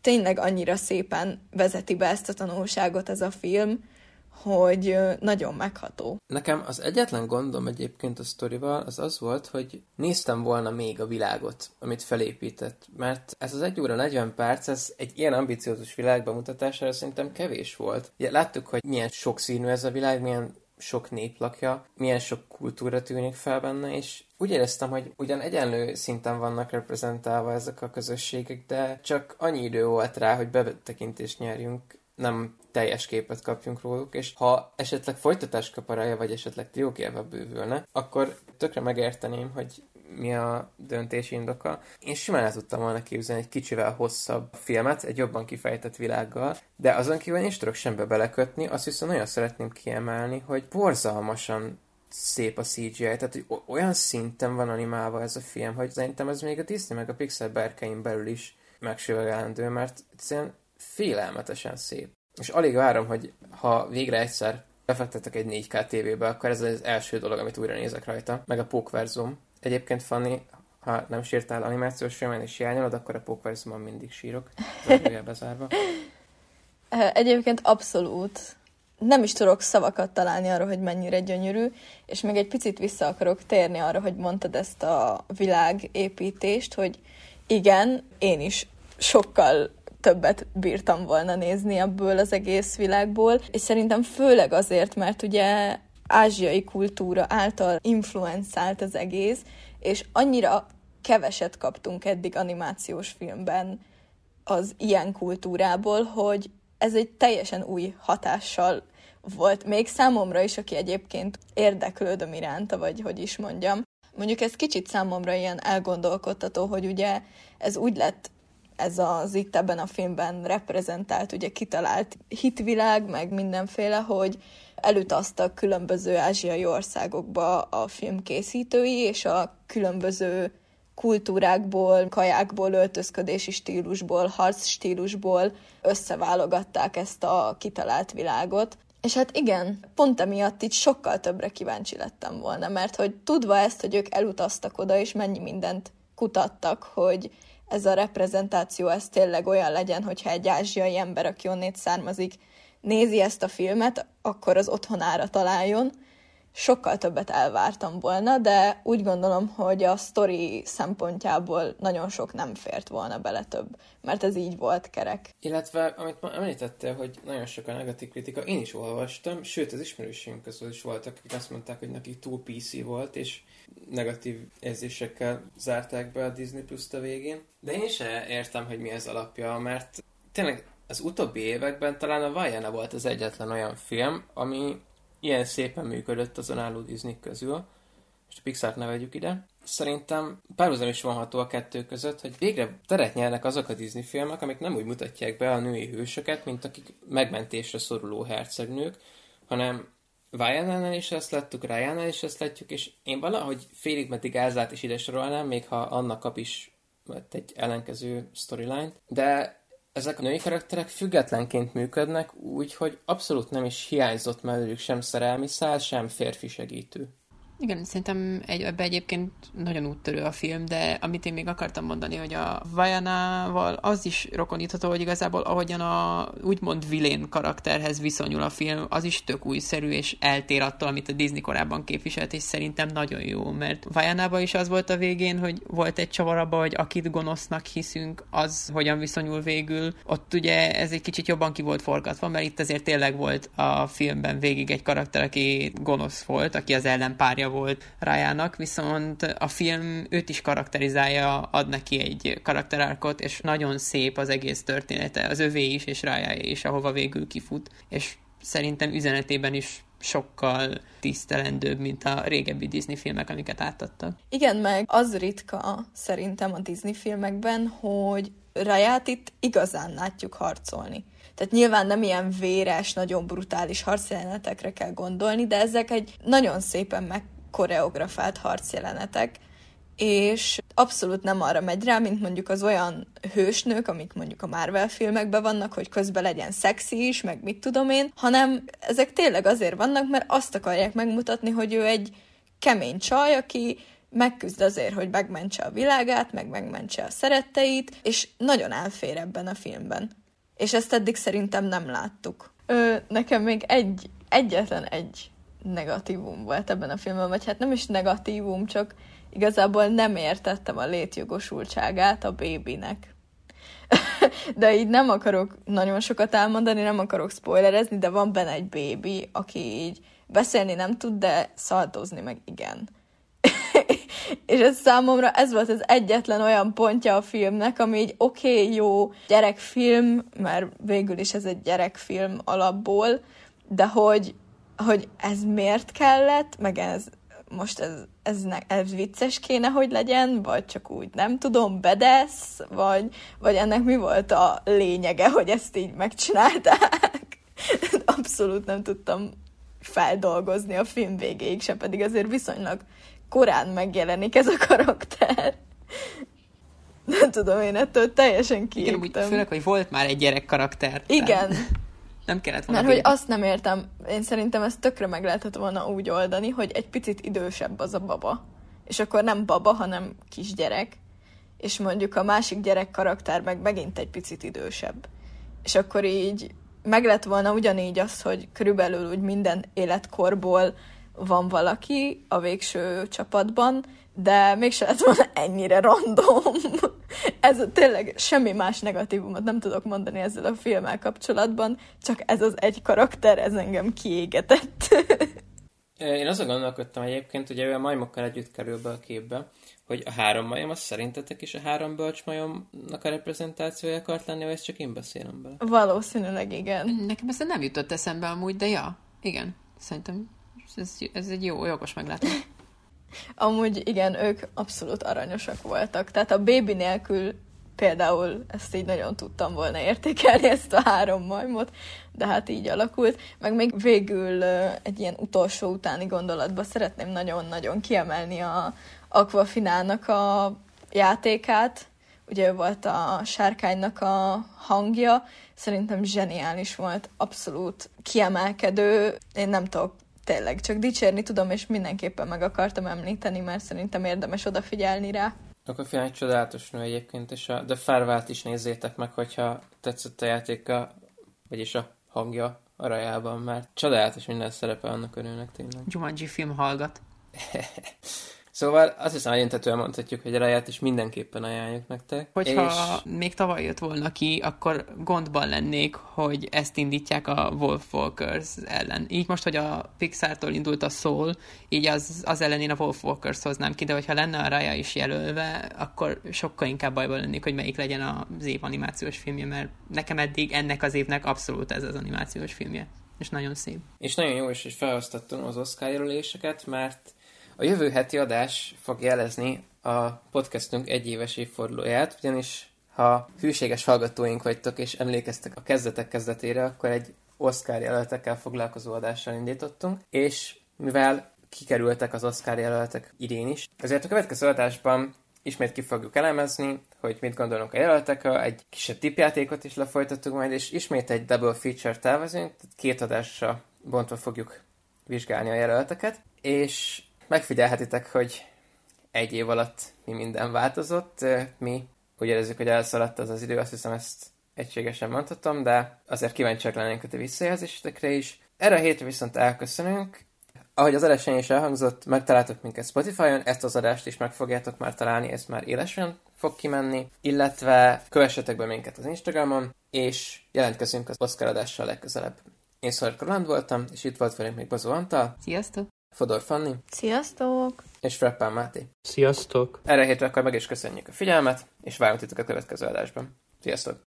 tényleg annyira szépen vezeti be ezt a tanulságot ez a film, hogy nagyon megható. Nekem az egyetlen gondom egyébként a sztorival az az volt, hogy néztem volna még a világot, amit felépített, mert ez az 1 óra 40 perc, ez egy ilyen ambiciózus világ bemutatására szerintem kevés volt. Ugye, láttuk, hogy milyen sokszínű ez a világ, milyen sok nép lakja, milyen sok kultúra tűnik fel benne, és úgy éreztem, hogy ugyan egyenlő szinten vannak reprezentálva ezek a közösségek, de csak annyi idő volt rá, hogy betekintést nyerjünk nem teljes képet kapjunk róluk, és ha esetleg folytatás kap a Raya, vagy esetleg triókélve bővülne, akkor tökre megérteném, hogy mi a döntési indoka. Én simán el tudtam volna képzelni egy kicsivel hosszabb filmet, egy jobban kifejtett világgal, de azon kívül nincs tudok sembe belekötni, azt viszont nagyon szeretném kiemelni, hogy borzalmasan szép a CGI, tehát hogy olyan szinten van animálva ez a film, hogy szerintem ez még a Disney meg a Pixar berkein belül is megsüvegelendő, mert egyszerűen félelmetesen szép. És alig várom, hogy ha végre egyszer befektetek egy 4K tévébe, akkor ez az első dolog, amit újra nézek rajta. Meg a Pókverzum. Egyébként, Fanni, ha nem sírtál animációs filmen és hiányolod, akkor a Pókverzumon mindig sírok. bezárva. Egyébként abszolút. Nem is tudok szavakat találni arra, hogy mennyire gyönyörű, és még egy picit vissza akarok térni arra, hogy mondtad ezt a világépítést, hogy igen, én is sokkal többet bírtam volna nézni ebből az egész világból, és szerintem főleg azért, mert ugye ázsiai kultúra által influenzált az egész, és annyira keveset kaptunk eddig animációs filmben az ilyen kultúrából, hogy ez egy teljesen új hatással volt még számomra is, aki egyébként érdeklődöm iránta, vagy hogy is mondjam. Mondjuk ez kicsit számomra ilyen elgondolkodtató, hogy ugye ez úgy lett ez az itt ebben a filmben reprezentált, ugye kitalált hitvilág, meg mindenféle, hogy elutaztak különböző ázsiai országokba a filmkészítői, és a különböző kultúrákból, kajákból, öltözködési stílusból, harc stílusból összeválogatták ezt a kitalált világot. És hát igen, pont emiatt itt sokkal többre kíváncsi lettem volna, mert hogy tudva ezt, hogy ők elutaztak oda, és mennyi mindent kutattak, hogy ez a reprezentáció, ez tényleg olyan legyen, hogyha egy ázsiai ember, aki onnét származik, nézi ezt a filmet, akkor az otthonára találjon. Sokkal többet elvártam volna, de úgy gondolom, hogy a sztori szempontjából nagyon sok nem fért volna bele több, mert ez így volt kerek. Illetve, amit ma említettél, hogy nagyon sok a negatív kritika, én is olvastam, sőt, az ismerőségünk közül is voltak, akik azt mondták, hogy neki túl PC volt, és negatív érzésekkel zárták be a Disney plus a végén. De én is értem, hogy mi az alapja, mert tényleg az utóbbi években talán a Vajana volt az egyetlen olyan film, ami ilyen szépen működött az önálló Disney közül. Most a Pixar-t ne ide. Szerintem párhuzam is vonható a kettő között, hogy végre teret nyernek azok a Disney filmek, amik nem úgy mutatják be a női hősöket, mint akik megmentésre szoruló hercegnők, hanem Vájánál is ezt láttuk, Rájánál is ezt látjuk, és én valahogy félig meddig Ázát is ide sorolnám, még ha annak kap is egy ellenkező storyline, de ezek a női karakterek függetlenként működnek, úgyhogy abszolút nem is hiányzott mellőlük sem szerelmi szál, sem férfi segítő. Igen, szerintem egy, ebbe egyébként nagyon úttörő a film, de amit én még akartam mondani, hogy a Vajanával az is rokonítható, hogy igazából ahogyan a úgymond vilén karakterhez viszonyul a film, az is tök újszerű, és eltér attól, amit a Disney korábban képviselt, és szerintem nagyon jó, mert Vajanában is az volt a végén, hogy volt egy csavar abba, hogy akit gonosznak hiszünk, az hogyan viszonyul végül. Ott ugye ez egy kicsit jobban ki volt forgatva, mert itt azért tényleg volt a filmben végig egy karakter, aki gonosz volt, aki az ellenpárja párja volt Rájának, viszont a film őt is karakterizálja, ad neki egy karakterárkot, és nagyon szép az egész története, az övé is, és Rájája is, ahova végül kifut, és szerintem üzenetében is sokkal tisztelendőbb, mint a régebbi Disney filmek, amiket átadtak. Igen, meg az ritka szerintem a Disney filmekben, hogy Raját itt igazán látjuk harcolni. Tehát nyilván nem ilyen véres, nagyon brutális harcjelenetekre kell gondolni, de ezek egy nagyon szépen meg koreografált harcjelenetek, és abszolút nem arra megy rá, mint mondjuk az olyan hősnők, amik mondjuk a Marvel filmekben vannak, hogy közben legyen szexi is, meg mit tudom én, hanem ezek tényleg azért vannak, mert azt akarják megmutatni, hogy ő egy kemény csaj, aki megküzd azért, hogy megmentse a világát, meg megmentse a szeretteit, és nagyon elfér ebben a filmben. És ezt eddig szerintem nem láttuk. Ö, nekem még egy egyetlen egy negatívum volt ebben a filmben, vagy hát nem is negatívum, csak igazából nem értettem a létjogosultságát a bébinek. de így nem akarok nagyon sokat elmondani, nem akarok spoilerezni, de van benne egy bébi, aki így beszélni nem tud, de szaltozni meg igen. és ez számomra ez volt az egyetlen olyan pontja a filmnek, ami így oké, okay, jó gyerekfilm, mert végül is ez egy gyerekfilm alapból, de hogy, hogy ez miért kellett, meg ez most ez, ez, ne, ez vicces kéne, hogy legyen, vagy csak úgy nem tudom, bedesz, vagy, vagy ennek mi volt a lényege, hogy ezt így megcsinálták. Abszolút nem tudtam feldolgozni a film végéig se, pedig azért viszonylag korán megjelenik ez a karakter. Nem tudom, én ettől teljesen kiégtem. Igen, úgy főleg, hogy volt már egy gyerek karakter. Igen. Nem kellett volna. Mert hogy azt nem értem, én szerintem ezt tökre meg lehetett volna úgy oldani, hogy egy picit idősebb az a baba. És akkor nem baba, hanem kisgyerek. És mondjuk a másik gyerek karakter meg megint egy picit idősebb. És akkor így meg lett volna ugyanígy az, hogy körülbelül úgy minden életkorból van valaki a végső csapatban, de mégse lett volna ennyire random. ez a, tényleg semmi más negatívumot nem tudok mondani ezzel a filmmel kapcsolatban, csak ez az egy karakter, ez engem kiégetett. Én azon gondolkodtam egyébként, hogy a majmokkal együtt kerül be a képbe, hogy a három majom az szerintetek is a három bölcsmajomnak a reprezentációja akart lenni, vagy ezt csak én beszélem bele? Valószínűleg igen. Nekem ez nem jutott eszembe amúgy, de ja, igen, szerintem ez, ez egy jó, jogos meglátás. Amúgy igen, ők abszolút aranyosak voltak. Tehát a bébi nélkül például ezt így nagyon tudtam volna értékelni, ezt a három majmot, de hát így alakult. Meg még végül egy ilyen utolsó utáni gondolatba szeretném nagyon-nagyon kiemelni a Aquafinának a játékát. Ugye ő volt a sárkánynak a hangja, szerintem zseniális volt, abszolút kiemelkedő. Én nem tudok tényleg csak dicsérni tudom, és mindenképpen meg akartam említeni, mert szerintem érdemes odafigyelni rá. Akkor figyelj, csodálatos nő egyébként, és a The Farewell-t is nézzétek meg, hogyha tetszett a játéka, vagyis a hangja a rajában, mert csodálatos minden szerepe annak a nőnek tényleg. Jumanji film hallgat. Szóval azt hiszem, egyöntetően mondhatjuk, hogy a raját is mindenképpen ajánljuk nektek. Hogyha és... még tavaly jött volna ki, akkor gondban lennék, hogy ezt indítják a Wolf Walkers ellen. Így most, hogy a Pixar-tól indult a Soul, így az, az ellen én a Wolf Walkers hoznám ki, de hogyha lenne a Raya is jelölve, akkor sokkal inkább bajban lennék, hogy melyik legyen az év animációs filmje, mert nekem eddig ennek az évnek abszolút ez az animációs filmje. És nagyon szép. És nagyon jó is, hogy felhoztattam az Oscar jelöléseket, mert a jövő heti adás fog jelezni a podcastünk egyéves évfordulóját, ugyanis ha hűséges hallgatóink vagytok és emlékeztek a kezdetek kezdetére, akkor egy Oscar jelöltekkel foglalkozó adással indítottunk, és mivel kikerültek az Oscar jelöltek idén is, ezért a következő adásban ismét ki fogjuk elemezni, hogy mit gondolunk a jelöltekről, egy kisebb tipjátékot is lefolytattuk majd, és ismét egy double feature tervezünk, két adásra bontva fogjuk vizsgálni a jelölteket, és megfigyelhetitek, hogy egy év alatt mi minden változott. Mi úgy érezzük, hogy elszaladt az az idő, azt hiszem ezt egységesen mondhatom, de azért kíváncsiak lennénk a ti visszajelzésetekre is. Erre a hétre viszont elköszönünk. Ahogy az adásán is elhangzott, megtaláltok minket Spotify-on, ezt az adást is meg fogjátok már találni, ez már élesen fog kimenni, illetve kövessetek be minket az Instagramon, és jelentkezünk az Oscar adással legközelebb. Én Szorka Land voltam, és itt volt velünk még Bazó Antal. Sziasztok! Fodor Fanni. Sziasztok! És Freppán Máté. Sziasztok! Erre hétre akkor meg is köszönjük a figyelmet, és várunk titeket a következő adásban. Sziasztok!